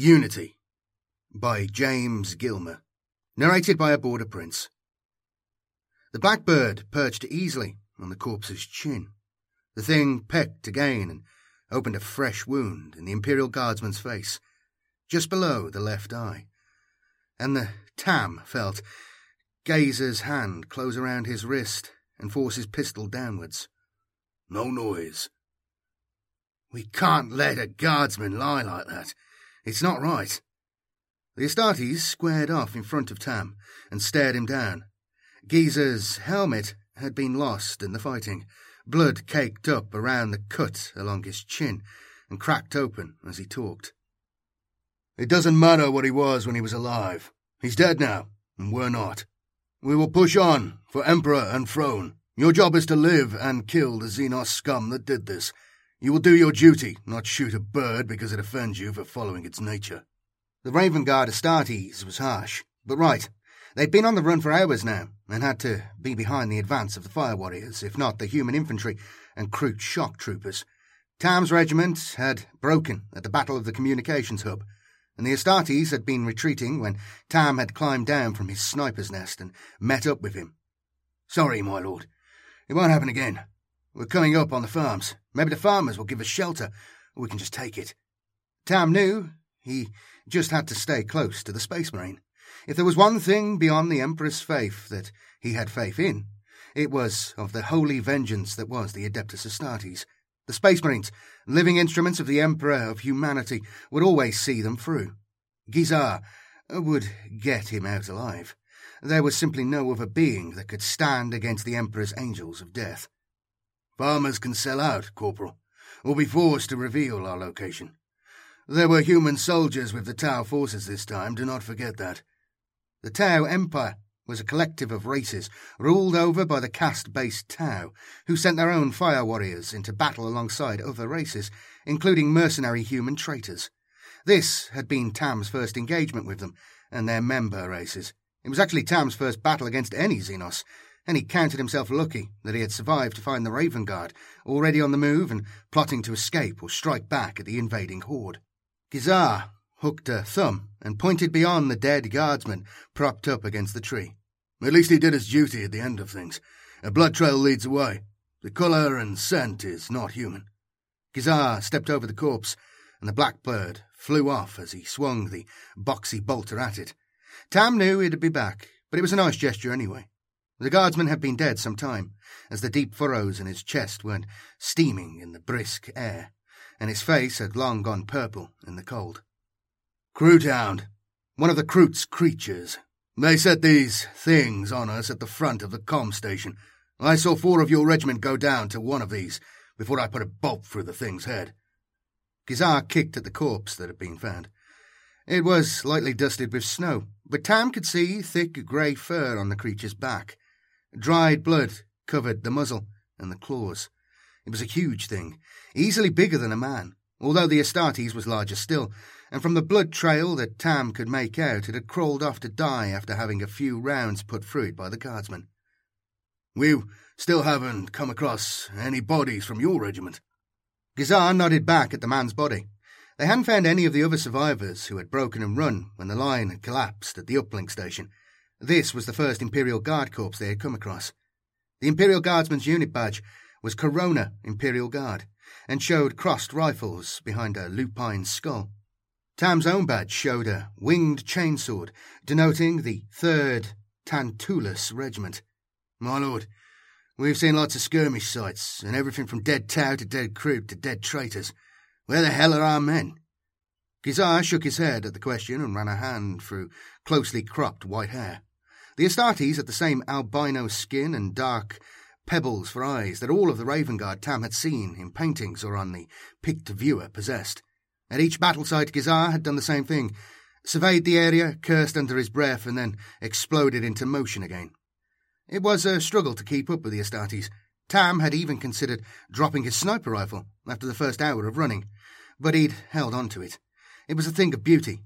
Unity by James Gilmer. Narrated by a border prince. The blackbird perched easily on the corpse's chin. The thing pecked again and opened a fresh wound in the Imperial Guardsman's face, just below the left eye. And the Tam felt Gazer's hand close around his wrist and force his pistol downwards. No noise. We can't let a guardsman lie like that. It's not right. The Astartes squared off in front of Tam and stared him down. Gizer's helmet had been lost in the fighting. Blood caked up around the cut along his chin and cracked open as he talked. It doesn't matter what he was when he was alive. He's dead now, and we're not. We will push on for Emperor and throne. Your job is to live and kill the Xenos scum that did this. You will do your duty, not shoot a bird because it offends you for following its nature. The Raven Guard Astartes was harsh, but right. They'd been on the run for hours now, and had to be behind the advance of the fire warriors, if not the human infantry and Kroot shock troopers. Tam's regiment had broken at the Battle of the Communications Hub, and the Astartes had been retreating when Tam had climbed down from his sniper's nest and met up with him. Sorry, my lord. It won't happen again. We're coming up on the farms. Maybe the farmers will give us shelter, or we can just take it. Tam knew he just had to stay close to the Space Marine. If there was one thing beyond the Emperor's faith that he had faith in, it was of the holy vengeance that was the Adeptus Astartes. The Space Marines, living instruments of the Emperor of humanity, would always see them through. Giza uh, would get him out alive. There was simply no other being that could stand against the Emperor's angels of death. Farmers can sell out, Corporal, or be forced to reveal our location. There were human soldiers with the Tau forces this time, do not forget that. The Tau Empire was a collective of races ruled over by the caste-based Tau, who sent their own fire warriors into battle alongside other races, including mercenary human traitors. This had been Tam's first engagement with them and their member races. It was actually Tam's first battle against any Xenos, and he counted himself lucky that he had survived to find the Raven Guard already on the move and plotting to escape or strike back at the invading horde. Gizar hooked a thumb and pointed beyond the dead guardsman propped up against the tree. At least he did his duty at the end of things. A blood trail leads away. The colour and scent is not human. Gizar stepped over the corpse, and the blackbird flew off as he swung the boxy bolter at it. Tam knew he'd be back, but it was a nice gesture anyway. The guardsman had been dead some time, as the deep furrows in his chest went steaming in the brisk air, and his face had long gone purple in the cold. Kroothound, one of the Kroot's creatures. They set these things on us at the front of the com station. I saw four of your regiment go down to one of these before I put a bolt through the thing's head. Gizar kicked at the corpse that had been found. It was lightly dusted with snow, but Tam could see thick grey fur on the creature's back. Dried blood covered the muzzle and the claws. It was a huge thing, easily bigger than a man, although the Astartes was larger still, and from the blood trail that Tam could make out, it had crawled off to die after having a few rounds put through it by the guardsmen. We still haven't come across any bodies from your regiment. Gizar nodded back at the man's body. They hadn't found any of the other survivors who had broken and run when the line had collapsed at the uplink station. This was the first Imperial Guard Corps they had come across. The Imperial Guardsman's unit badge was Corona Imperial Guard and showed crossed rifles behind a lupine skull. Tam's own badge showed a winged chainsword, denoting the 3rd Tantulus Regiment. My lord, we've seen lots of skirmish sites, and everything from dead Tau to dead Kroot to dead traitors. Where the hell are our men? Gizar shook his head at the question and ran a hand through closely cropped white hair. The Astartes had the same albino skin and dark pebbles for eyes that all of the Raven Guard Tam had seen in paintings or on the pict viewer possessed. At each battle site, Gizar had done the same thing surveyed the area, cursed under his breath, and then exploded into motion again. It was a struggle to keep up with the Astartes. Tam had even considered dropping his sniper rifle after the first hour of running, but he'd held on to it. It was a thing of beauty.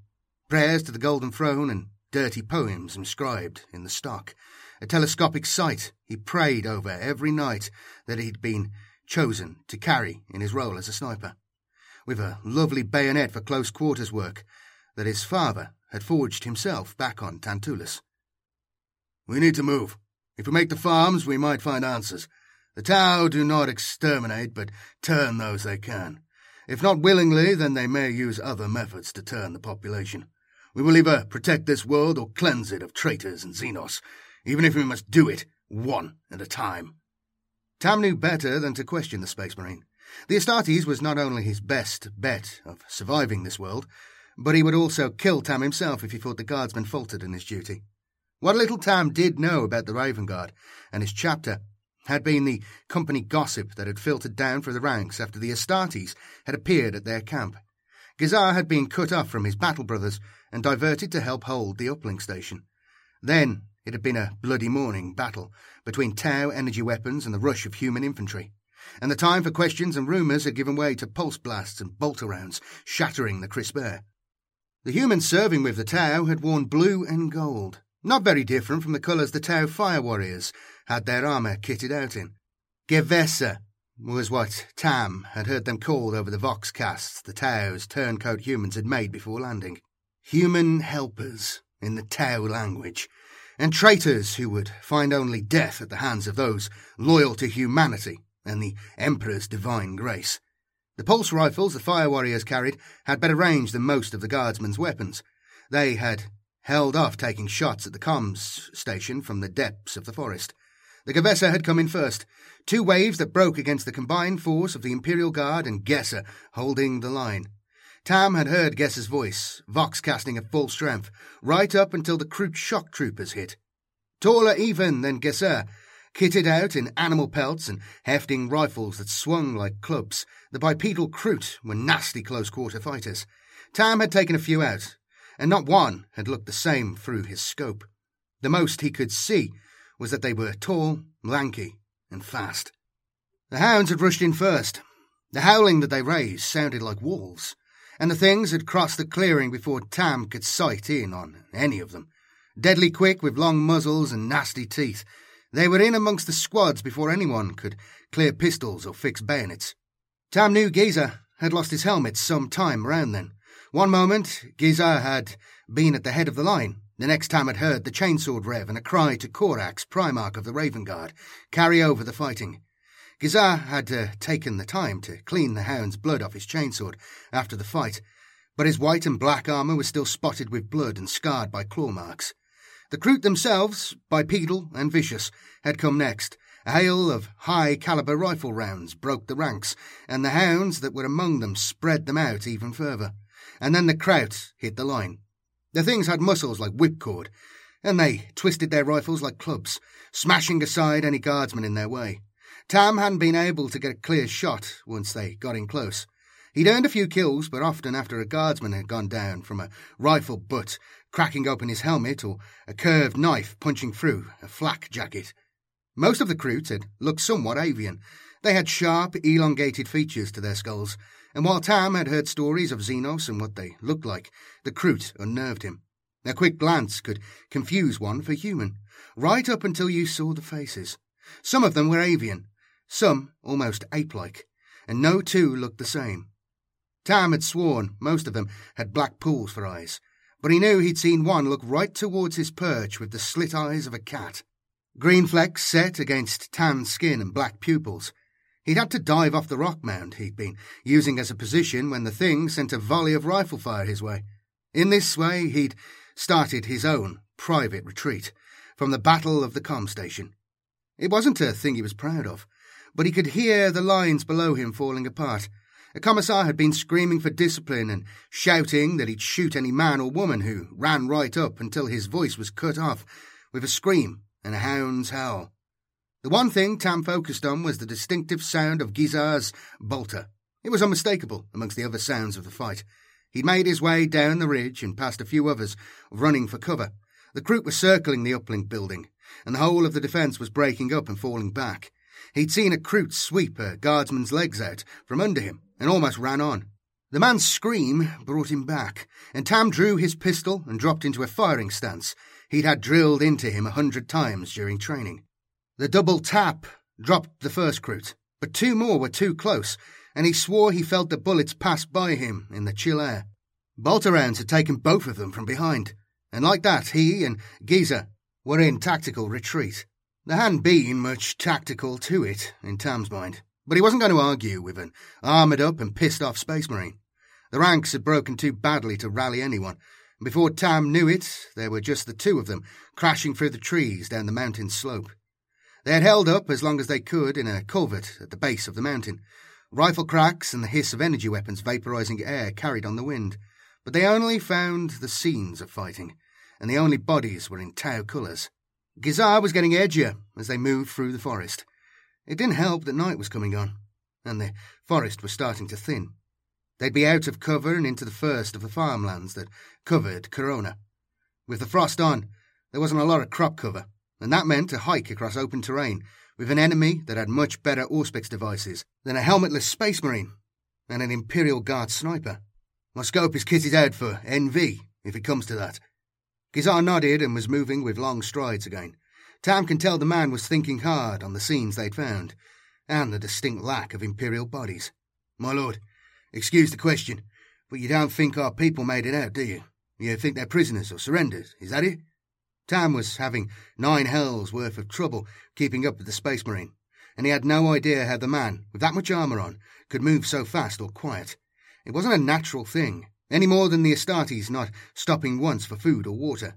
Prayers to the Golden Throne and dirty poems inscribed in the stock. A telescopic sight he prayed over every night that he'd been chosen to carry in his role as a sniper. With a lovely bayonet for close quarters work, that his father had forged himself back on Tantulas. We need to move. If we make the farms, we might find answers. The Tau do not exterminate, but turn those they can. If not willingly, then they may use other methods to turn the population. We will either protect this world or cleanse it of traitors and Xenos, even if we must do it one at a time. Tam knew better than to question the Space Marine. The Astartes was not only his best bet of surviving this world, but he would also kill Tam himself if he thought the guardsman faltered in his duty. What little Tam did know about the Raven Guard and his chapter had been the company gossip that had filtered down through the ranks after the Astartes had appeared at their camp. Giza had been cut off from his battle brothers and diverted to help hold the uplink station. Then it had been a bloody morning battle between Tau energy weapons and the rush of human infantry, and the time for questions and rumours had given way to pulse blasts and bolter rounds, shattering the crisp air. The humans serving with the Tau had worn blue and gold, not very different from the colours the Tau fire warriors had their armour kitted out in. Gue'vesa was what Tam had heard them called over the voxcasts the Tau's turncoat humans had made before landing. Human helpers, in the Tau language, and traitors who would find only death at the hands of those loyal to humanity and the Emperor's divine grace. The pulse rifles the fire warriors carried had better range than most of the guardsmen's weapons. They had held off taking shots at the comms station from the depths of the forest. The Gue'vesa had come in first, two waves that broke against the combined force of the Imperial Guard and Gesser holding the line. Tam had heard Gesser's voice, vox casting at full strength, right up until the Kroot shock troopers hit. Taller even than Gesser, kitted out in animal pelts and hefting rifles that swung like clubs, the bipedal Kroot were nasty close quarter fighters. Tam had taken a few out, and not one had looked the same through his scope. The most he could see was that they were tall, lanky, and fast. The hounds had rushed in first. The howling that they raised sounded like wolves, and the things had crossed the clearing before Tam could sight in on any of them. Deadly quick with long muzzles and nasty teeth, they were in amongst the squads before anyone could clear pistols or fix bayonets. Tam knew Giza had lost his helmet some time round then. One moment, Giza had been at the head of the line, the next time I'd heard the chainsword rev and a cry to Corax, Primarch of the Raven Guard, carry over the fighting. Giza had uh, taken the time to clean the hound's blood off his chainsword after the fight, but his white and black armour was still spotted with blood and scarred by claw marks. The Kroot themselves, bipedal and vicious, had come next. A hail of high caliber rifle rounds broke the ranks, and the hounds that were among them spread them out even further. And then the Kroot hit the line. The things had muscles like whipcord, and they twisted their rifles like clubs, smashing aside any guardsman in their way. Tam hadn't been able to get a clear shot once they got in close. He'd earned a few kills, but often after a guardsman had gone down from a rifle butt cracking open his helmet or a curved knife punching through a flak jacket. Most of the Kroots had looked somewhat avian. They had sharp, elongated features to their skulls, and while Tam had heard stories of Xenos and what they looked like, the Kroot unnerved him. A quick glance could confuse one for human, right up until you saw the faces. Some of them were avian, some almost ape-like, and no two looked the same. Tam had sworn most of them had black pools for eyes, but he knew he'd seen one look right towards his perch with the slit eyes of a cat. Green flecks set against tan skin and black pupils, He'd had to dive off the rock mound he'd been using as a position when the thing sent a volley of rifle fire his way. In this way, he'd started his own private retreat from the battle of the com station. It wasn't a thing he was proud of, but he could hear the lines below him falling apart. A commissar had been screaming for discipline and shouting that he'd shoot any man or woman who ran right up until his voice was cut off with a scream and a hound's howl. The one thing Tam focused on was the distinctive sound of Giza's bolter. It was unmistakable amongst the other sounds of the fight. He'd made his way down the ridge and past a few others, running for cover. The Kroot were circling the uplink building, and the whole of the defence was breaking up and falling back. He'd seen a Kroot sweep a guardsman's legs out from under him and almost ran on. The man's scream brought him back, and Tam drew his pistol and dropped into a firing stance he'd had drilled into him a hundred times during training. The double tap dropped the first Kroot, but two more were too close, and he swore he felt the bullets pass by him in the chill air. Bolter rounds had taken both of them from behind, and like that, he and Giza were in tactical retreat. There hadn't been much tactical to it, in Tam's mind, but he wasn't going to argue with an armoured up and pissed off Space Marine. The ranks had broken too badly to rally anyone, and before Tam knew it, there were just the two of them crashing through the trees down the mountain slope. They had held up as long as they could in a culvert at the base of the mountain, rifle cracks and the hiss of energy weapons vaporizing air carried on the wind, but they only found the scenes of fighting, and the only bodies were in Tau colours. Giza was getting edgier as they moved through the forest. It didn't help that night was coming on, and the forest was starting to thin. They'd be out of cover and into the first of the farmlands that covered Corona. With the frost on, there wasn't a lot of crop cover, and that meant a hike across open terrain with an enemy that had much better Auspex devices than a helmetless space marine and an Imperial Guard sniper. My scope is kitted out for NV, if it comes to that. Giza nodded and was moving with long strides again. Tam can tell the man was thinking hard on the scenes they'd found, and the distinct lack of Imperial bodies. My lord, excuse the question, but you don't think our people made it out, do you? You think they're prisoners or surrendered, is that it? Tam was having nine hells worth of trouble keeping up with the Space Marine, and he had no idea how the man, with that much armour on, could move so fast or quiet. It wasn't a natural thing, any more than the Astartes not stopping once for food or water.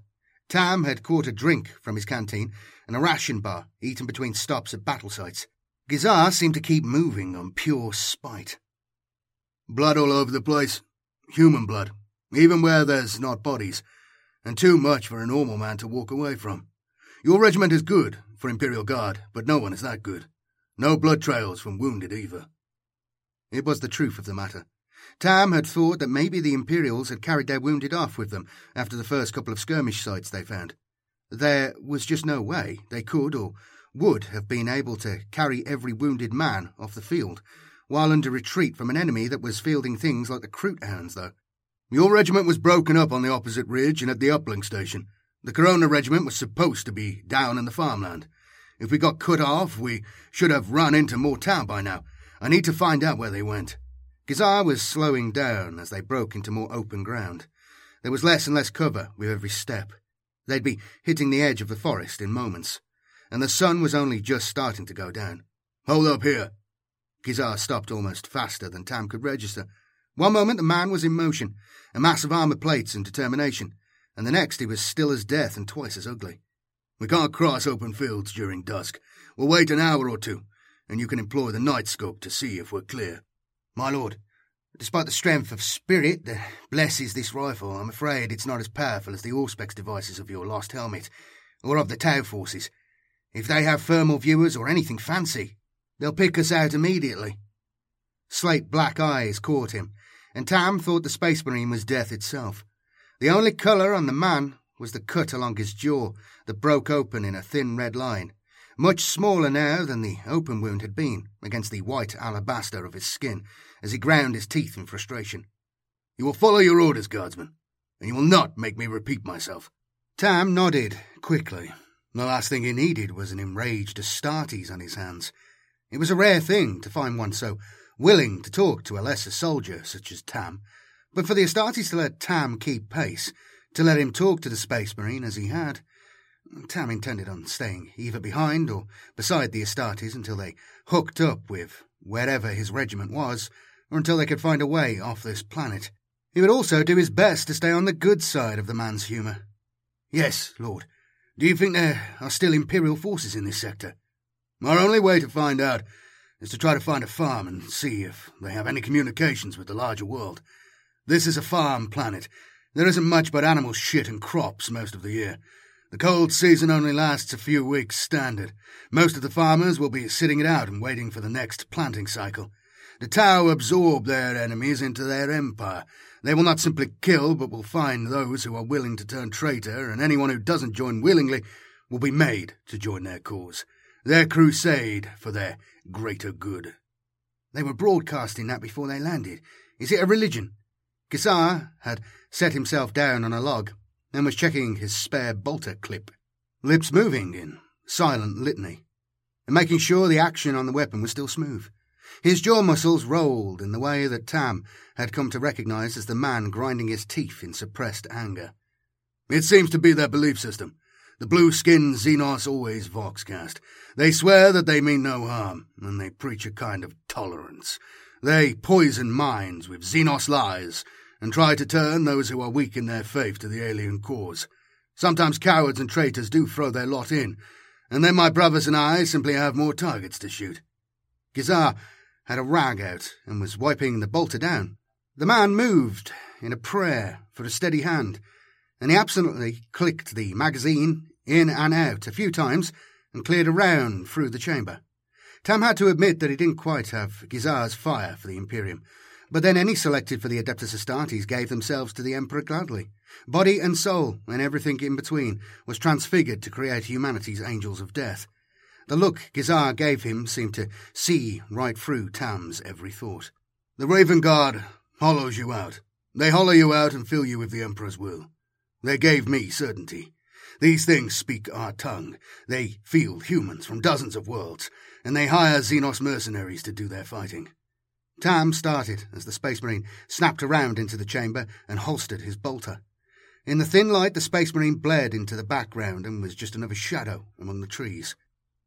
Tam had caught a drink from his canteen and a ration bar eaten between stops at battle sites. Giza seemed to keep moving on pure spite. Blood all over the place. Human blood. Even where there's not bodies. And too much for a normal man to walk away from. Your regiment is good for Imperial Guard, but no one is that good. No blood trails from wounded either. It was the truth of the matter. Tam had thought that maybe the Imperials had carried their wounded off with them after the first couple of skirmish sites they found. There was just no way they could or would have been able to carry every wounded man off the field, while under retreat from an enemy that was fielding things like the Kroot hounds, though. Your regiment was broken up on the opposite ridge and at the uplink station. The Corona regiment was supposed to be down in the farmland. If we got cut off, we should have run into more town by now. I need to find out where they went. Giza was slowing down as they broke into more open ground. There was less and less cover with every step. They'd be hitting the edge of the forest in moments, and the sun was only just starting to go down. Hold up here. Giza stopped almost faster than Tam could register. One moment the man was in motion, a mass of armour plates and determination, and the next he was still as death and twice as ugly. We can't cross open fields during dusk. We'll wait an hour or two, and you can employ the night scope to see if we're clear. My lord, despite the strength of spirit that blesses this rifle, I'm afraid it's not as powerful as the Auspex devices of your lost helmet, or of the Tau forces. If they have thermal viewers or anything fancy, they'll pick us out immediately. Slate black eyes caught him, and Tam thought the Space Marine was death itself. The only colour on the man was the cut along his jaw that broke open in a thin red line, much smaller now than the open wound had been against the white alabaster of his skin as he ground his teeth in frustration. You will follow your orders, guardsman, and you will not make me repeat myself. Tam nodded quickly. The last thing he needed was an enraged Astartes on his hands. It was a rare thing to find one so willing to talk to a lesser soldier such as Tam, but for the Astartes to let Tam keep pace, to let him talk to the Space Marine as he had, Tam intended on staying either behind or beside the Astartes until they hooked up with wherever his regiment was, until they could find a way off this planet. He would also do his best to stay on the good side of the man's humour. Yes, Lord. Do you think there are still Imperial forces in this sector? Our only way to find out is to try to find a farm and see if they have any communications with the larger world. This is a farm planet. There isn't much but animal shit and crops most of the year. The cold season only lasts a few weeks standard. Most of the farmers will be sitting it out and waiting for the next planting cycle. The Tau absorb their enemies into their empire. They will not simply kill, but will find those who are willing to turn traitor, and anyone who doesn't join willingly will be made to join their cause. Their crusade for their greater good. They were broadcasting that before they landed. Is it a religion? Giza had set himself down on a log and was checking his spare bolter clip, lips moving in silent litany, and making sure the action on the weapon was still smooth. His jaw muscles rolled in the way that Tam had come to recognize as the man grinding his teeth in suppressed anger. It seems to be their belief system. The blue-skinned Xenos always voxcast. They swear that they mean no harm, and they preach a kind of tolerance. They poison minds with Xenos lies, and try to turn those who are weak in their faith to the alien cause. Sometimes cowards and traitors do throw their lot in, and then my brothers and I simply have more targets to shoot. Giza had a rag out and was wiping the bolter down. The man moved in a prayer for a steady hand, and he absently clicked the magazine in and out a few times and cleared a round through the chamber. Tam had to admit that he didn't quite have Giza's fire for the Imperium, but then any selected for the Adeptus Astartes gave themselves to the Emperor gladly. Body and soul, and everything in between, was transfigured to create humanity's angels of death. The look Giza gave him seemed to see right through Tam's every thought. The Raven Guard hollows you out. They hollow you out and fill you with the Emperor's will. They gave me certainty. These things speak our tongue. They field humans from dozens of worlds, and they hire Xenos mercenaries to do their fighting. Tam started as the Space Marine snapped around into the chamber and holstered his bolter. In the thin light, the Space Marine bled into the background and was just another shadow among the trees.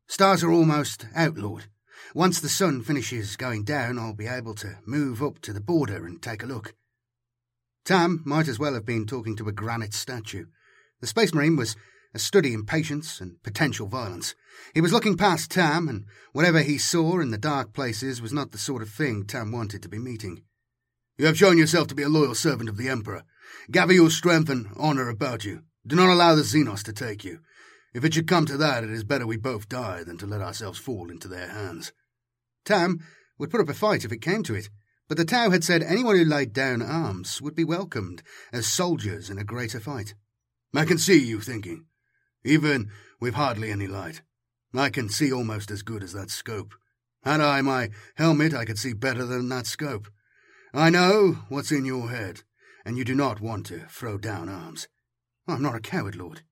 Stars are almost outlawed. Once the sun finishes going down, I'll be able to move up to the border and take a look. Tam might as well have been talking to a granite statue. The Space Marine was a study in patience and potential violence. He was looking past Tam, and whatever he saw in the dark places was not the sort of thing Tam wanted to be meeting. You have shown yourself to be a loyal servant of the Emperor. Gather your strength and honor about you. Do not allow the Xenos to take you. If it should come to that, it is better we both die than to let ourselves fall into their hands. Tam would put up a fight if it came to it, but the Tau had said anyone who laid down arms would be welcomed as soldiers in a greater fight. I can see you thinking, even with hardly any light. I can see almost as good as that scope. Had I my helmet, I could see better than that scope. I know what's in your head, and you do not want to throw down arms. I'm not a coward, Lord.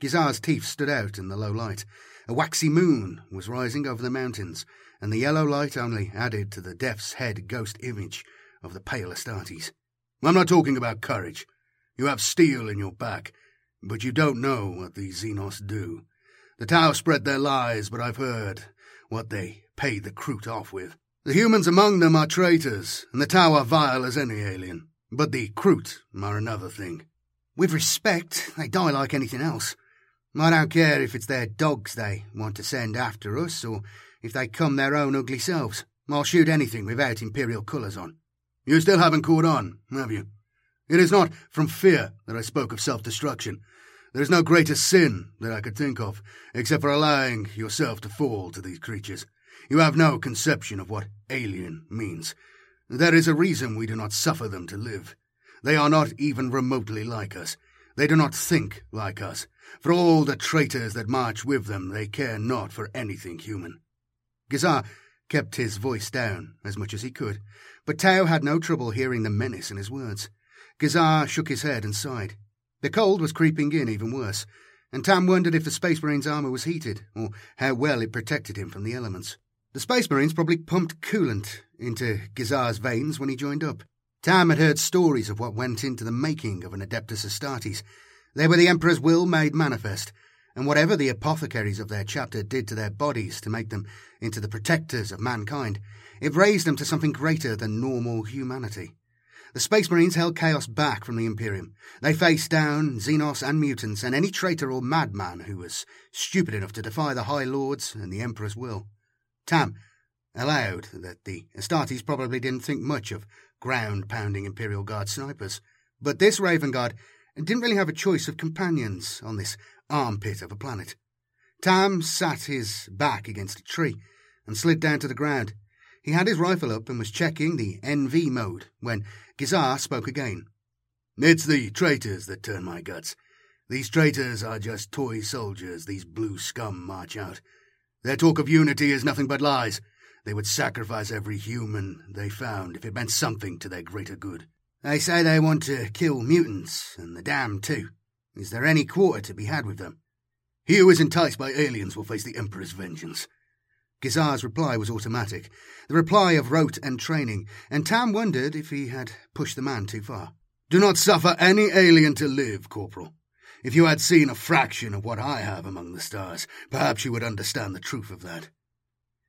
Giza's teeth stood out in the low light. A waxy moon was rising over the mountains, and the yellow light only added to the death's head ghost image of the pale Astartes. I'm not talking about courage. You have steel in your back, but you don't know what these Xenos do. The Tau spread their lies, but I've heard what they pay the Kroot off with. The humans among them are traitors, and the Tau are vile as any alien. But the Kroot are another thing. With respect, they die like anything else. I don't care if it's their dogs they want to send after us, or if they come their own ugly selves. I'll shoot anything without Imperial colours on. You still haven't caught on, have you? It is not from fear that I spoke of self-destruction. There is no greater sin that I could think of, except for allowing yourself to fall to these creatures. You have no conception of what alien means. There is a reason we do not suffer them to live. They are not even remotely like us. They do not think like us. For all the traitors that march with them, they care not for anything human. Giza kept his voice down as much as he could, but Tau had no trouble hearing the menace in his words. Giza shook his head and sighed. The cold was creeping in even worse, and Tam wondered if the Space Marine's armour was heated, or how well it protected him from the elements. The Space Marines probably pumped coolant into Giza's veins when he joined up. Tam had heard stories of what went into the making of an Adeptus Astartes. They were the Emperor's will made manifest, and whatever the apothecaries of their chapter did to their bodies to make them into the protectors of mankind, it raised them to something greater than normal humanity. The Space Marines held chaos back from the Imperium. They faced down Xenos and mutants and any traitor or madman who was stupid enough to defy the High Lords and the Emperor's will. Tam allowed that the Astartes probably didn't think much of ground-pounding Imperial Guard snipers, but this Raven Guard didn't really have a choice of companions on this armpit of a planet. Tam sat his back against a tree and slid down to the ground. He had his rifle up and was checking the NV mode when Giza spoke again. It's the traitors that turn my guts. These traitors are just toy soldiers these blue scum march out. Their talk of unity is nothing but lies. They would sacrifice every human they found if it meant something to their greater good. They say they want to kill mutants, and the damned too. Is there any quarter to be had with them? He who is enticed by aliens will face the Emperor's vengeance. Gizar's reply was automatic, the reply of rote and training, and Tam wondered if he had pushed the man too far. Do not suffer any alien to live, Corporal. If you had seen a fraction of what I have among the stars, perhaps you would understand the truth of that.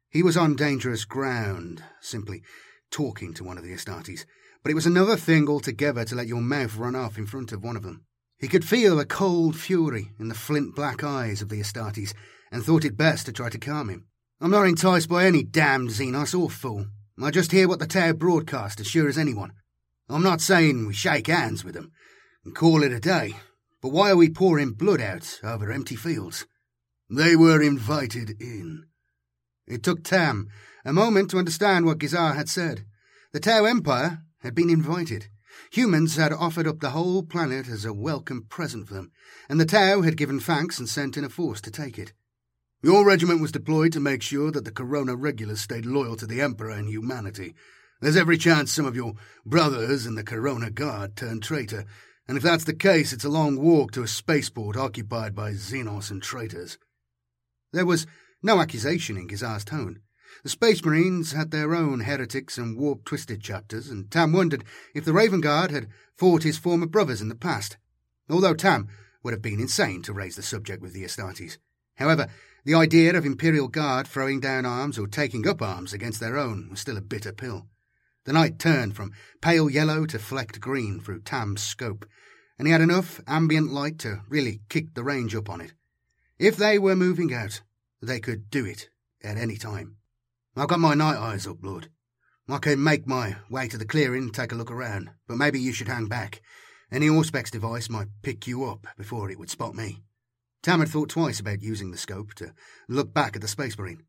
He was on dangerous ground, simply talking to one of the Astartes, but it was another thing altogether to let your mouth run off in front of one of them. He could feel a cold fury in the flint black eyes of the Astartes, and thought it best to try to calm him. I'm not enticed by any damned Xenos or fool. I just hear what the Tau broadcast as sure as anyone. I'm not saying we shake hands with them and call it a day, but why are we pouring blood out over empty fields? They were invited in. It took Tam a moment to understand what Gizar had said. The Tau Empire had been invited. Humans had offered up the whole planet as a welcome present for them, and the Tau had given thanks and sent in a force to take it. Your regiment was deployed to make sure that the Corona regulars stayed loyal to the Emperor and humanity. There's every chance some of your brothers in the Corona Guard turn traitor, and if that's the case, it's a long walk to a spaceport occupied by Xenos and traitors. There was no accusation in Gizar's tone. The Space Marines had their own heretics and warp twisted chapters, and Tam wondered if the Raven Guard had fought his former brothers in the past, although Tam would have been insane to raise the subject with the Astartes. However, the idea of Imperial Guard throwing down arms or taking up arms against their own was still a bitter pill. The night turned from pale yellow to flecked green through Tam's scope, and he had enough ambient light to really kick the range up on it. If they were moving out, they could do it at any time. I've got my night eyes up, Lord. I can make my way to the clearing and take a look around, but maybe you should hang back. Any Auspex device might pick you up before it would spot me. Tam had thought twice about using the scope to look back at the Space Marine.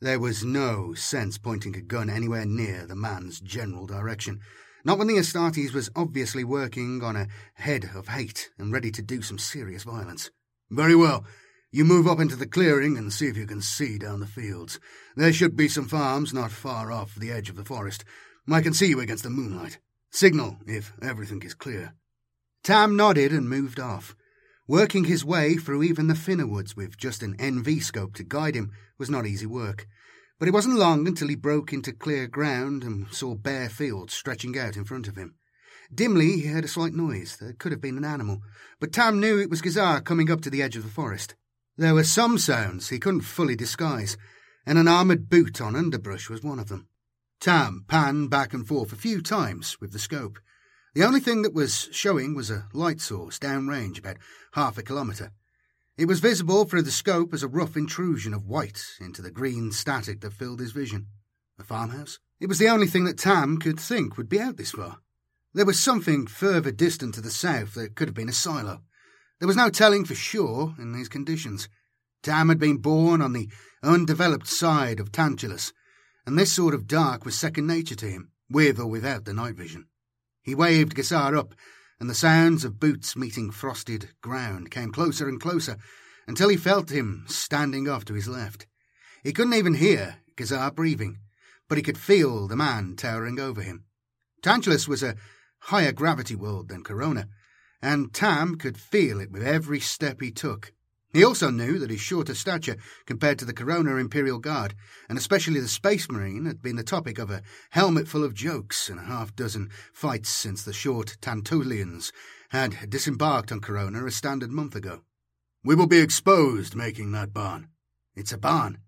There was no sense pointing a gun anywhere near the man's general direction, not when the Astartes was obviously working on a head of hate and ready to do some serious violence. Very well. You move up into the clearing and see if you can see down the fields. There should be some farms not far off the edge of the forest. I can see you against the moonlight. Signal if everything is clear. Tam nodded and moved off. Working his way through even the thinner woods with just an NV scope to guide him was not easy work. But it wasn't long until he broke into clear ground and saw bare fields stretching out in front of him. Dimly he heard a slight noise that could have been an animal, but Tam knew it was Gizar coming up to the edge of the forest. There were some sounds he couldn't fully disguise, and an armoured boot on underbrush was one of them. Tam panned back and forth a few times with the scope. The only thing that was showing was a light source downrange about half a kilometre. It was visible through the scope as a rough intrusion of white into the green static that filled his vision. A farmhouse? It was the only thing that Tam could think would be out this far. There was something further distant to the south that could have been a silo. There was no telling for sure in these conditions. Tam had been born on the undeveloped side of Tantalus, and this sort of dark was second nature to him, with or without the night vision. He waved Gizar up, and the sounds of boots meeting frosted ground came closer and closer until he felt him standing off to his left. He couldn't even hear Gizar breathing, but he could feel the man towering over him. Tantalus was a higher gravity world than Corona, and Tam could feel it with every step he took. He also knew that his shorter stature compared to the Corona Imperial Guard, and especially the Space Marine, had been the topic of a helmet full of jokes and a half dozen fights since the short Tantulians had disembarked on Corona a standard month ago. We will be exposed making that barn. It's a barn.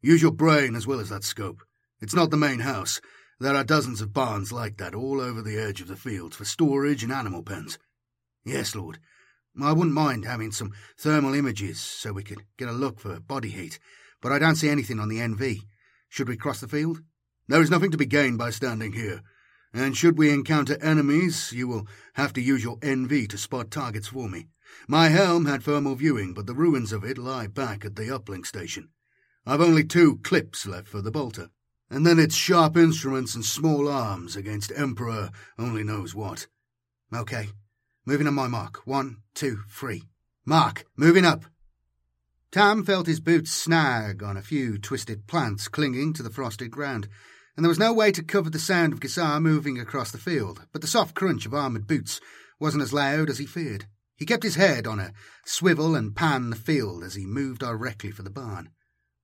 Use your brain as well as that scope. It's not the main house. There are dozens of barns like that all over the edge of the fields for storage and animal pens. Yes, Lord. I wouldn't mind having some thermal images so we could get a look for body heat, but I don't see anything on the NV. Should we cross the field? There is nothing to be gained by standing here, and should we encounter enemies, you will have to use your NV to spot targets for me. My helm had thermal viewing, but the ruins of it lie back at the uplink station. I've only two clips left for the bolter, and then it's sharp instruments and small arms against Emperor only knows what. Okay, Moving on my mark. One, two, three. Mark, moving up. Tam felt his boots snag on a few twisted plants clinging to the frosted ground, and there was no way to cover the sound of Gisar moving across the field, but the soft crunch of armoured boots wasn't as loud as he feared. He kept his head on a swivel and pan the field as he moved directly for the barn.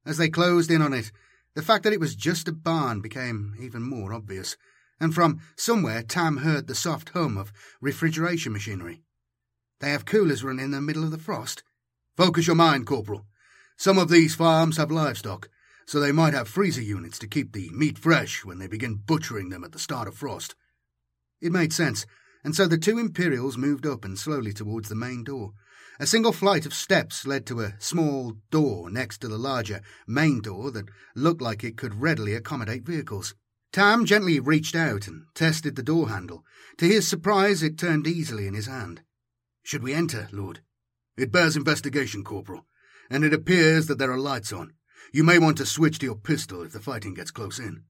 As they closed in on it, The fact that it was just a barn became even more obvious, and from somewhere Tam heard the soft hum of refrigeration machinery. They have coolers running in the middle of the frost. Focus your mind, Corporal. Some of these farms have livestock, so they might have freezer units to keep the meat fresh when they begin butchering them at the start of frost. It made sense, and so the two Imperials moved up and slowly towards the main door. A single flight of steps led to a small door next to the larger main door that looked like it could readily accommodate vehicles. Tam gently reached out and tested the door handle. To his surprise, it turned easily in his hand. Should we enter, Lord? It bears investigation, Corporal, and it appears that there are lights on. You may want to switch to your pistol if the fighting gets close in.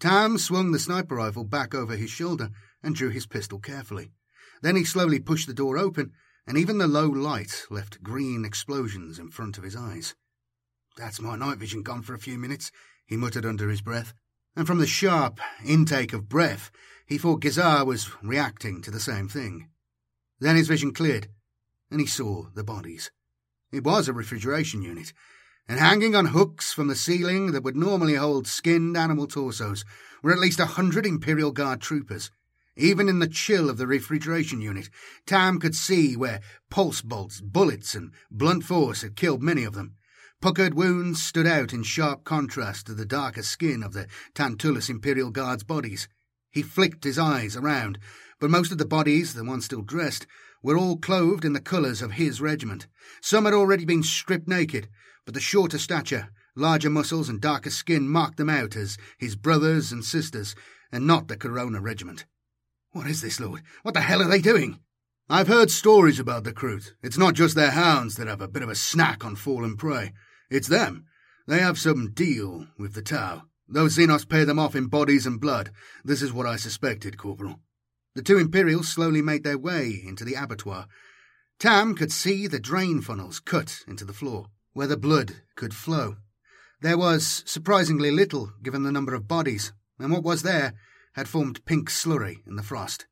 Tam swung the sniper rifle back over his shoulder and drew his pistol carefully. Then he slowly pushed the door open, and even the low light left green explosions in front of his eyes. That's my night vision gone for a few minutes, he muttered under his breath, and from the sharp intake of breath, he thought Gizar was reacting to the same thing. Then his vision cleared, and he saw the bodies. It was a refrigeration unit, and hanging on hooks from the ceiling that would normally hold skinned animal torsos were at least a hundred Imperial Guard troopers. Even in the chill of the refrigeration unit, Tam could see where pulse bolts, bullets, and blunt force had killed many of them. Puckered wounds stood out in sharp contrast to the darker skin of the Tantulas Imperial Guards' bodies. He flicked his eyes around, but most of the bodies, the ones still dressed, were all clothed in the colours of his regiment. Some had already been stripped naked, but the shorter stature, larger muscles, and darker skin marked them out as his brothers and sisters, and not the Corona regiment. What is this, Lord? What the hell are they doing? I've heard stories about the Kroot. It's not just their hounds that have a bit of a snack on fallen prey. It's them. They have some deal with the Tau. Those Xenos pay them off in bodies and blood. This is what I suspected, Corporal. The two Imperials slowly made their way into the abattoir. Tam could see the drain funnels cut into the floor, where the blood could flow. There was surprisingly little, given the number of bodies, and what was there had formed pink slurry in the frost.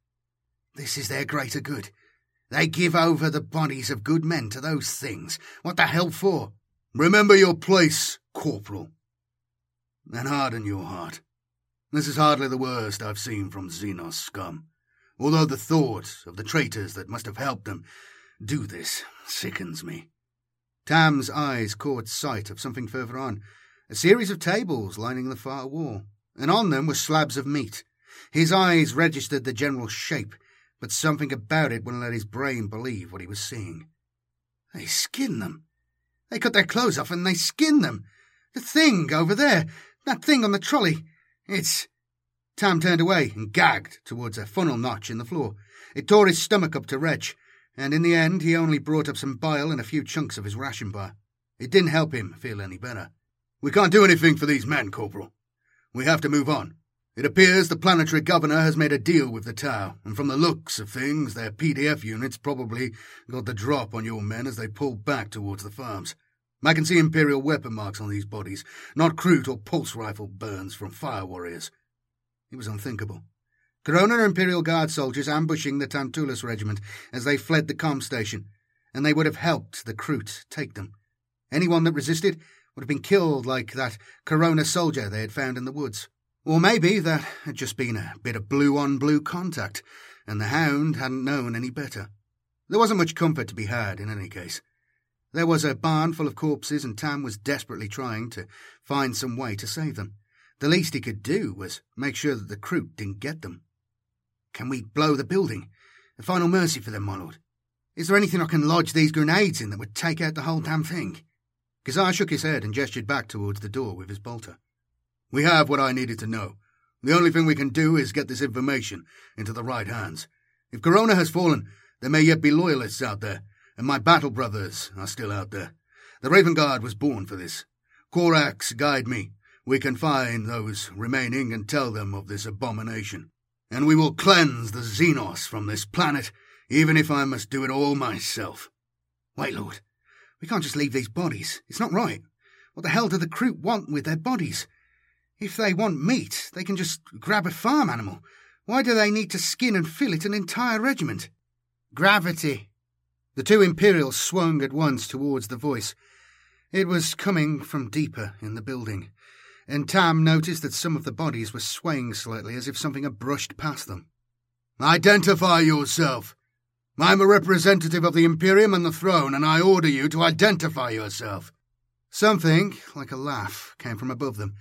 This is their greater good. They give over the bodies of good men to those things. What the hell for? Remember your place, Corporal. And harden your heart. This is hardly the worst I've seen from Xenos scum although the thought of the traitors that must have helped them do this sickens me. Tam's eyes caught sight of something further on, a series of tables lining the far wall, and on them were slabs of meat. His eyes registered the general shape, but something about it wouldn't let his brain believe what he was seeing. They skin them. They cut their clothes off and they skin them. The thing over there, that thing on the trolley, it's Tam turned away and gagged towards a funnel notch in the floor. It tore his stomach up to retch, and in the end he only brought up some bile and a few chunks of his ration bar. It didn't help him feel any better. We can't do anything for these men, Corporal. We have to move on. It appears the planetary governor has made a deal with the Tau, and from the looks of things, their PDF units probably got the drop on your men as they pulled back towards the farms. I can see Imperial weapon marks on these bodies, not Kroot or pulse rifle burns from fire warriors. It was unthinkable. Corona Imperial Guard soldiers ambushing the Tantulas regiment as they fled the com station, and they would have helped the Kroot take them. Anyone that resisted would have been killed like that Corona soldier they had found in the woods. Or maybe that had just been a bit of blue on blue contact, and the hound hadn't known any better. There wasn't much comfort to be had in any case. There was a barn full of corpses, and Tam was desperately trying to find some way to save them. The least he could do was make sure that the Kroot didn't get them. Can we blow the building? A final mercy for them, my lord. Is there anything I can lodge these grenades in that would take out the whole damn thing? Gazar shook his head and gestured back towards the door with his bolter. We have what I needed to know. The only thing we can do is get this information into the right hands. If Corona has fallen, there may yet be loyalists out there, and my battle brothers are still out there. The Raven Guard was born for this. Corax, guide me, we can find those remaining and tell them of this abomination. And we will cleanse the Xenos from this planet, even if I must do it all myself. Wait, Lord. We can't just leave these bodies. It's not right. What the hell do the Kroot want with their bodies? If they want meat, they can just grab a farm animal. Why do they need to skin and fillet an entire regiment? Gravity. The two Imperials swung at once towards the voice. It was coming from deeper in the building and Tam noticed that some of the bodies were swaying slightly as if something had brushed past them. Identify yourself! I'm a representative of the Imperium and the throne, and I order you to identify yourself. Something, like a laugh, came from above them,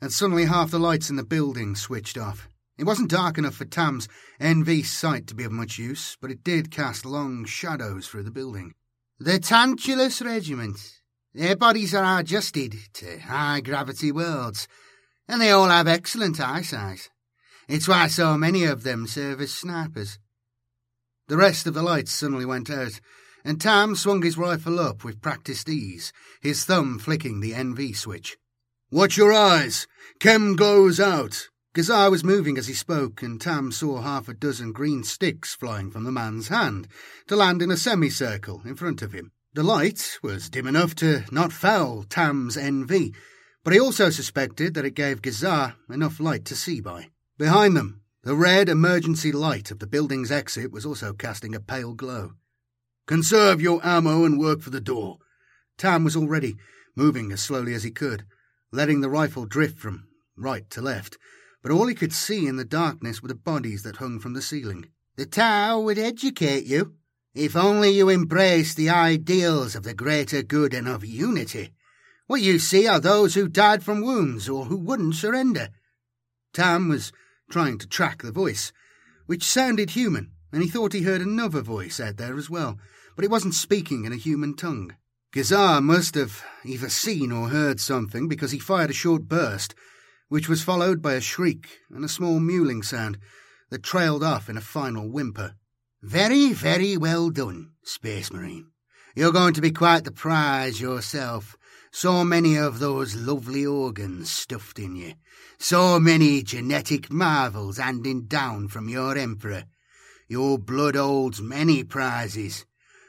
and suddenly half the lights in the building switched off. It wasn't dark enough for Tam's NV sight to be of much use, but it did cast long shadows through the building. The Tantalus Regiment. Their bodies are adjusted to high gravity worlds, and they all have excellent eyesight. It's why so many of them serve as snipers. The rest of the lights suddenly went out, and Tam swung his rifle up with practiced ease, his thumb flicking the NV switch. Watch your eyes! Chem glows out! Gazar was moving as he spoke, and Tam saw half a dozen green sticks flying from the man's hand to land in a semicircle in front of him. The light was dim enough to not foul Tam's NV, but he also suspected that it gave Gazar enough light to see by. Behind them, the red emergency light of the building's exit was also casting a pale glow. Conserve your ammo and work for the door. Tam was already moving as slowly as he could, letting the rifle drift from right to left, but all he could see in the darkness were the bodies that hung from the ceiling. The Tau would educate you, if only you embrace the ideals of the greater good and of unity. What you see are those who died from wounds or who wouldn't surrender. Tam was trying to track the voice, which sounded human, and he thought he heard another voice out there as well, but it wasn't speaking in a human tongue. Gazar must have either seen or heard something because he fired a short burst, which was followed by a shriek and a small mewling sound that trailed off in a final whimper. Very, very well done, Space Marine. You're going to be quite the prize yourself. So many of those lovely organs stuffed in you. So many genetic marvels handing down from your Emperor. Your blood holds many prizes.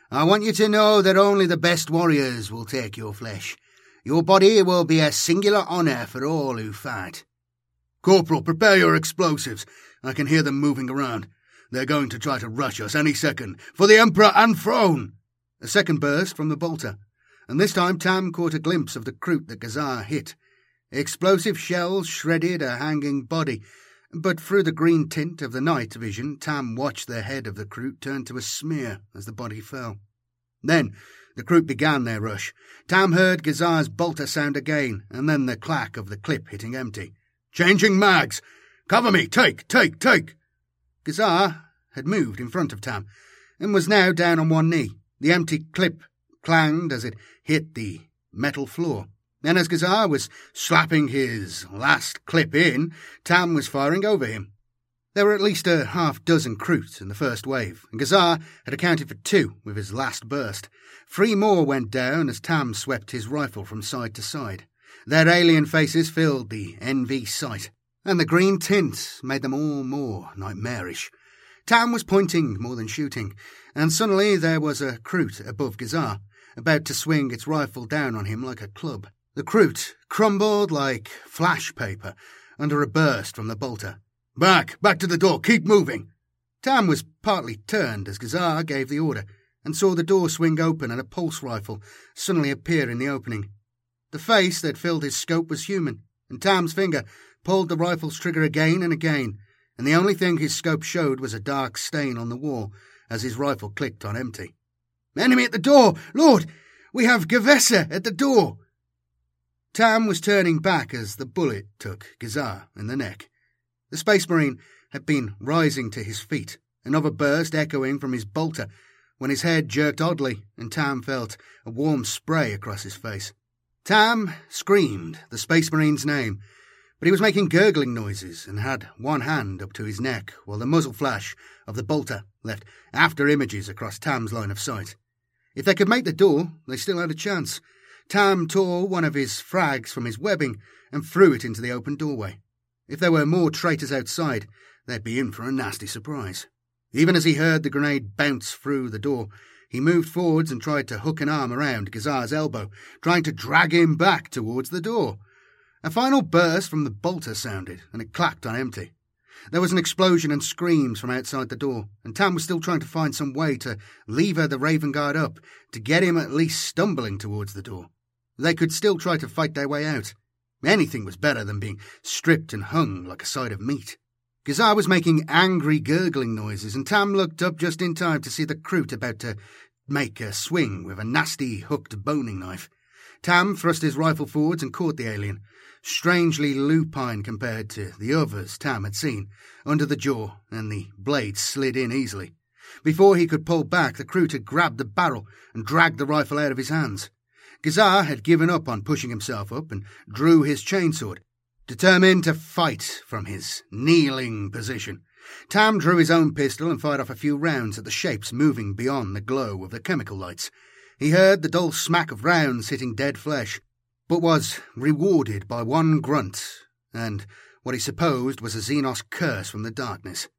I want you to know that only the best warriors will take your flesh. Your body will be a singular honour for all who fight. Corporal, prepare your explosives. I can hear them moving around. They're going to try to rush us any second. For the Emperor and throne! A second burst from the bolter and this time Tam caught a glimpse of the Kroot that Gazar hit. Explosive shells shredded a hanging body, but through the green tint of the night vision, Tam watched the head of the Kroot turn to a smear as the body fell. Then the Kroot began their rush. Tam heard Gazar's bolter sound again, and then the clack of the clip hitting empty. Changing mags! Cover me! Take, take, take! Gazar had moved in front of Tam, and was now down on one knee, the empty clip clanged as it hit the metal floor. And as Gazar was slapping his last clip in, Tam was firing over him. There were at least a half dozen Kroot in the first wave, and Gazar had accounted for two with his last burst. Three more went down as Tam swept his rifle from side to side. Their alien faces filled the NV sight, and the green tint made them all more nightmarish. Tam was pointing more than shooting, and suddenly there was a Kroot above Gazar about to swing its rifle down on him like a club. The Kroot crumbled like flash paper under a burst from the bolter. Back, back to the door, keep moving. Tam was partly turned as Gazar gave the order, and saw the door swing open and a pulse rifle suddenly appear in the opening. The face that filled his scope was human, and Tam's finger pulled the rifle's trigger again and again, and the only thing his scope showed was a dark stain on the wall as his rifle clicked on empty. Enemy at the door! Lord, we have Gue'vesa at the door! Tam was turning back as the bullet took Gazar in the neck. The Space Marine had been rising to his feet, another burst echoing from his bolter, when his head jerked oddly and Tam felt a warm spray across his face. Tam screamed the Space Marine's name, but he was making gurgling noises and had one hand up to his neck while the muzzle flash of the bolter left after images across Tam's line of sight. If they could make the door, they still had a chance. Tam tore one of his frags from his webbing and threw it into the open doorway. If there were more traitors outside, they'd be in for a nasty surprise. Even as he heard the grenade bounce through the door, he moved forwards and tried to hook an arm around Gazar's elbow, trying to drag him back towards the door. A final burst from the bolter sounded, and it clacked on empty. There was an explosion and screams from outside the door, and Tam was still trying to find some way to lever the Raven Guard up, to get him at least stumbling towards the door. They could still try to fight their way out. Anything was better than being stripped and hung like a side of meat. Gazar was making angry gurgling noises, and Tam looked up just in time to see the Kroot about to make a swing with a nasty hooked boning knife. Tam thrust his rifle forwards and caught the alien, strangely lupine compared to the others Tam had seen, under the jaw, and the blade slid in easily. Before he could pull back, the Kroot had grabbed the barrel and dragged the rifle out of his hands. Gazar had given up on pushing himself up and drew his chainsword, determined to fight from his kneeling position. Tam drew his own pistol and fired off a few rounds at the shapes moving beyond the glow of the chemical lights. He heard the dull smack of rounds hitting dead flesh, but was rewarded by one grunt and what he supposed was a Xenos curse from the darkness.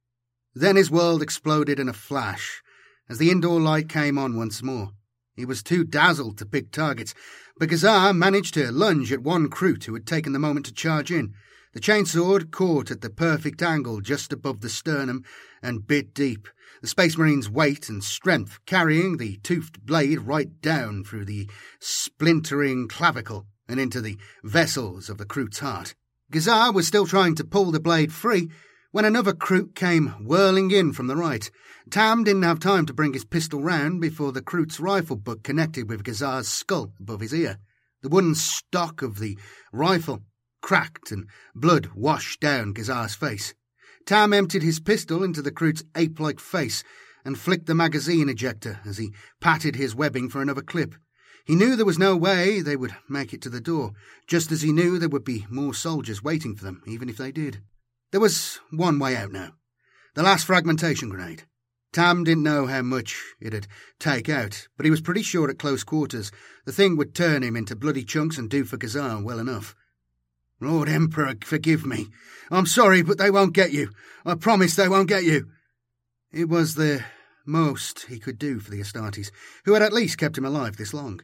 Then his world exploded in a flash as the indoor light came on once more. He was too dazzled to pick targets, but Gazar managed to lunge at one Kroot who had taken the moment to charge in. The chainsword caught at the perfect angle just above the sternum and bit deep, the Space Marine's weight and strength carrying the toothed blade right down through the splintering clavicle and into the vessels of the Kroot's heart. Gazar was still trying to pull the blade free when another Kroot came whirling in from the right. Tam didn't have time to bring his pistol round before the Kroot's rifle butt connected with Gazar's skull above his ear. The wooden stock of the rifle cracked and blood washed down Gazar's face. Tam emptied his pistol into the Kroot's ape-like face and flicked the magazine ejector as he patted his webbing for another clip. He knew there was no way they would make it to the door, just as he knew there would be more soldiers waiting for them, even if they did. There was one way out now. The last fragmentation grenade. Tam didn't know how much it'd take out, but he was pretty sure at close quarters the thing would turn him into bloody chunks and do for Gazar well enough. Lord Emperor, forgive me. I'm sorry, but they won't get you. I promise they won't get you. It was the most he could do for the Astartes, who had at least kept him alive this long.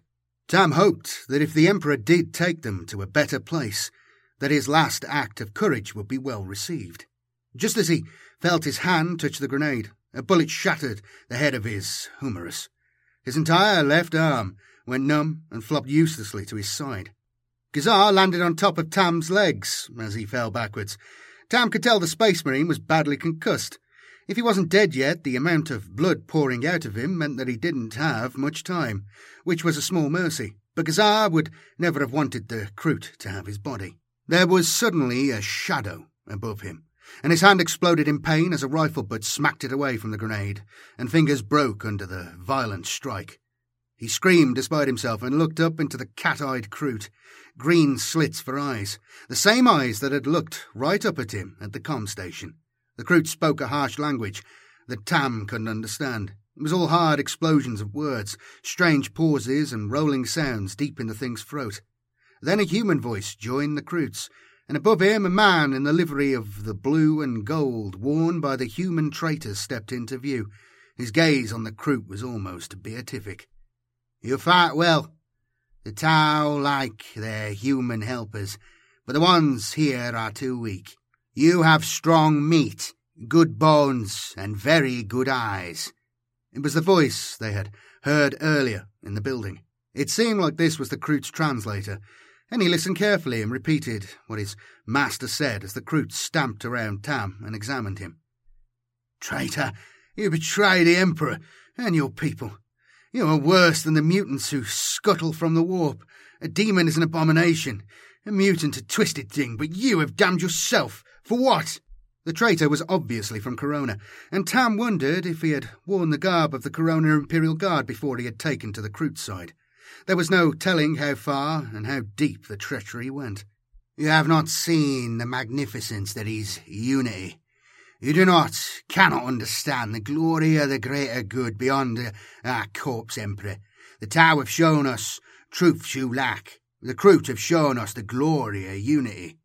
Tam hoped that if the Emperor did take them to a better place, that his last act of courage would be well received. Just as he felt his hand touch the grenade, a bullet shattered the head of his humerus. His entire left arm went numb and flopped uselessly to his side. Gazar landed on top of Tam's legs as he fell backwards. Tam could tell the Space Marine was badly concussed. If he wasn't dead yet, the amount of blood pouring out of him meant that he didn't have much time, which was a small mercy. But Gazar would never have wanted the Kroot to have his body. There was suddenly a shadow above him, and his hand exploded in pain as a rifle butt smacked it away from the grenade, and fingers broke under the violent strike. He screamed despite himself and looked up into the cat-eyed Kroot, green slits for eyes, the same eyes that had looked right up at him at the com station. The Kroot spoke a harsh language that Tam couldn't understand. It was all hard explosions of words, strange pauses and rolling sounds deep in the thing's throat. Then a human voice joined the Kroot's, and above him a man in the livery of the blue and gold worn by the human traitors stepped into view. His gaze on the Kroot was almost beatific. You fight well. The Tau like their human helpers, but the ones here are too weak. You have strong meat, good bones, and very good eyes. It was the voice they had heard earlier in the building. It seemed like this was the Kroot's translator, and he listened carefully and repeated what his master said as the Kroot stamped around Tam and examined him. Traitor, you betray the Emperor and your people. You are worse than the mutants who scuttle from the warp. A demon is an abomination, a mutant a twisted thing, but you have damned yourself. For what? The traitor was obviously from Corona, and Tam wondered if he had worn the garb of the Corona Imperial Guard before he had taken to the Kroot side. There was no telling how far and how deep the treachery went. You have not seen the magnificence that is unity. You do not, cannot understand the glory of the greater good beyond uh, our corpse emperor. The Tau have shown us truths you lack. The Kroot have shown us the glory of unity.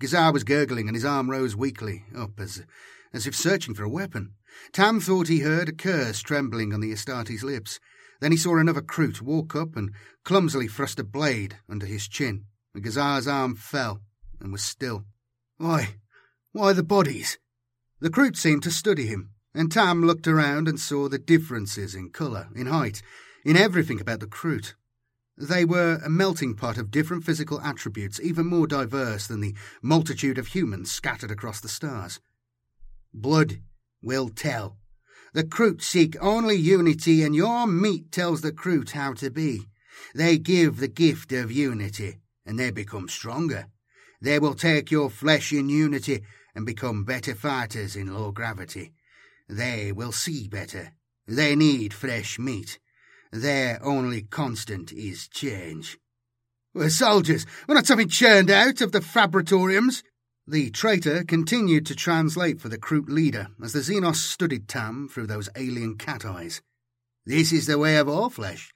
Gazar was gurgling and his arm rose weakly up as, as if searching for a weapon. Tam thought he heard a curse trembling on the Astarte's lips. Then he saw another Kroot walk up and clumsily thrust a blade under his chin. Gazar's arm fell and was still. Why, why the bodies? The Kroot seemed to study him, and Tam looked around and saw the differences in colour, in height, in everything about the Kroot. They were a melting pot of different physical attributes, even more diverse than the multitude of humans scattered across the stars. Blood will tell. The Kroot seek only unity, and your meat tells the Kroot how to be. They give the gift of unity, and they become stronger. They will take your flesh in unity and become better fighters in low gravity. They will see better. They need fresh meat. Their only constant is change. We're soldiers. We're not something churned out of the fabritoriums. The traitor continued to translate for the Kroot leader as the Xenos studied Tam through those alien cat eyes. This is the way of all flesh.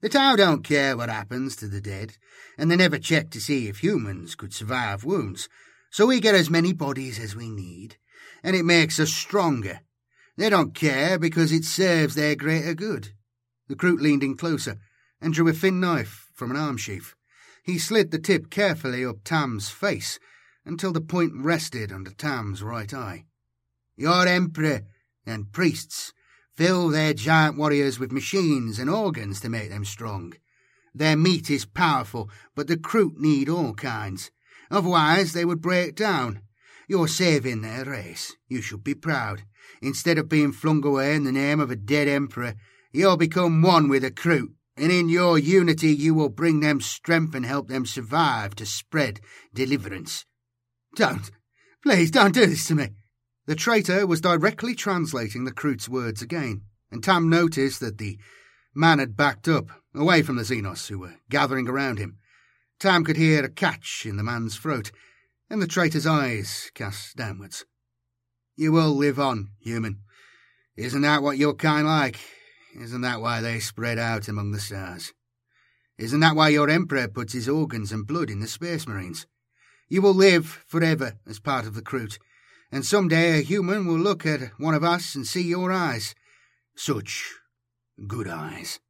The Tau don't care what happens to the dead, and they never check to see if humans could survive wounds, so we get as many bodies as we need, and it makes us stronger. They don't care because it serves their greater good. The Kroot leaned in closer and drew a thin knife from an arm sheath. He slid the tip carefully up Tam's face until the point rested under Tam's right eye. Your Emperor and priests fill their giant warriors with machines and organs to make them strong. Their meat is powerful, but the Kroot need all kinds. Otherwise, they would break down. You're saving their race. You should be proud. Instead of being flung away in the name of a dead emperor, you'll become one with the Kroot, and in your unity you will bring them strength and help them survive to spread deliverance. Don't. Please don't do this to me. The traitor was directly translating the Kroot's words again, and Tam noticed that the man had backed up, away from the Xenos, who were gathering around him. Tam could hear a catch in the man's throat, and the traitor's eyes cast downwards. You will live on, human. Isn't that what your kind like? Isn't that why they spread out among the stars? Isn't that why your Emperor puts his organs and blood in the Space Marines? You will live forever as part of the Kroot, and some day a human will look at one of us and see your eyes. Such good eyes.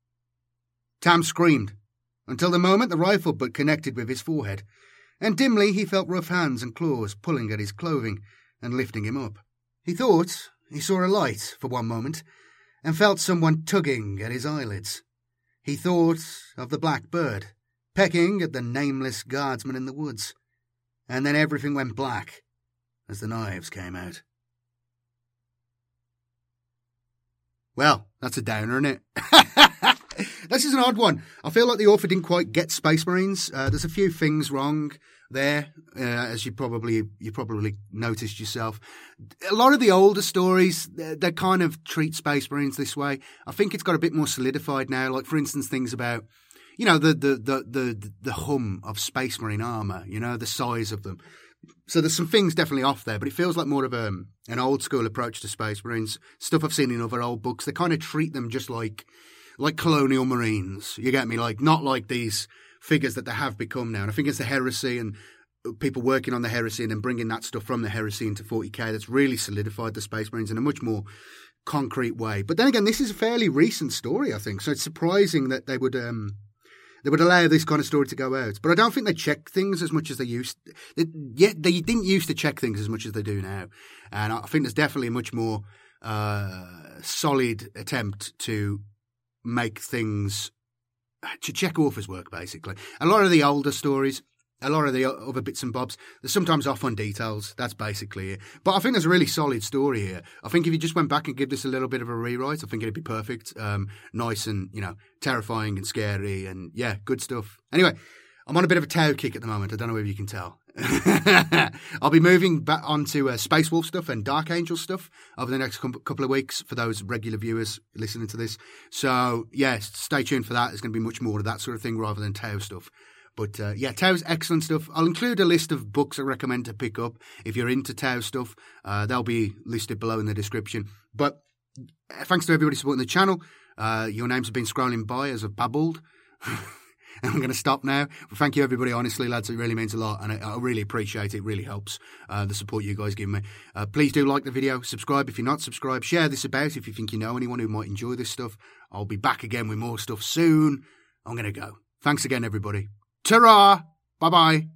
Tam screamed, until the moment the rifle butt connected with his forehead, and dimly he felt rough hands and claws pulling at his clothing and lifting him up. He thought he saw a light for one moment, and felt someone tugging at his eyelids. He thought of the black bird, pecking at the nameless guardsman in the woods and then everything went black as the knives came out. Well, that's a downer, isn't it? this is an odd one. I feel like the author didn't quite get Space Marines. Uh, there's a few things wrong there, uh, as you probably you probably noticed yourself. A lot of the older stories, they, they kind of treat Space Marines this way. I think it's got a bit more solidified now. Like, for instance, things about you know the the the the the hum of Space Marine armor. You know the size of them. So there's some things definitely off there, but it feels like more of a, um, an old school approach to Space Marines. Stuff I've seen in other old books. They kind of treat them just like like colonial marines. You get me? Like not like these figures that they have become now. And I think it's the heresy and people working on the heresy and then bringing that stuff from the heresy into 40k that's really solidified the Space Marines in a much more concrete way. But then again, this is a fairly recent story, I think. So it's surprising that they would um, they would allow this kind of story to go out. But I don't think they check things as much as they used. Yeah, they didn't used to check things as much as they do now, and I think there's definitely a much more uh, solid attempt to make things to check authors' work. Basically, a lot of the older stories a lot of the other bits and bobs. They're sometimes off on details. That's basically it. But I think there's a really solid story here. I think if you just went back and give this a little bit of a rewrite, I think it'd be perfect. Um, nice and, you know, terrifying and scary and yeah, good stuff. Anyway, I'm on a bit of a Tau kick at the moment. I don't know if you can tell. I'll be moving back onto uh, Space Wolf stuff and Dark Angel stuff over the next couple of weeks for those regular viewers listening to this. So, yes, stay tuned for that. There's going to be much more of that sort of thing rather than Tau stuff. But uh, yeah, Tau's excellent stuff. I'll include a list of books I recommend to pick up if you're into Tao stuff. Uh, they'll be listed below in the description. But uh, thanks to everybody supporting the channel. Uh, your names have been scrolling by as I've babbled. and I'm going to stop now. Thank you, everybody. Honestly, lads, it really means a lot, and I, I really appreciate it. it really helps uh, the support you guys give me. Uh, please do like the video, subscribe if you're not subscribed, share this about if you think you know anyone who might enjoy this stuff. I'll be back again with more stuff soon. I'm going to go. Thanks again, everybody. Ta-ra! Bye-bye.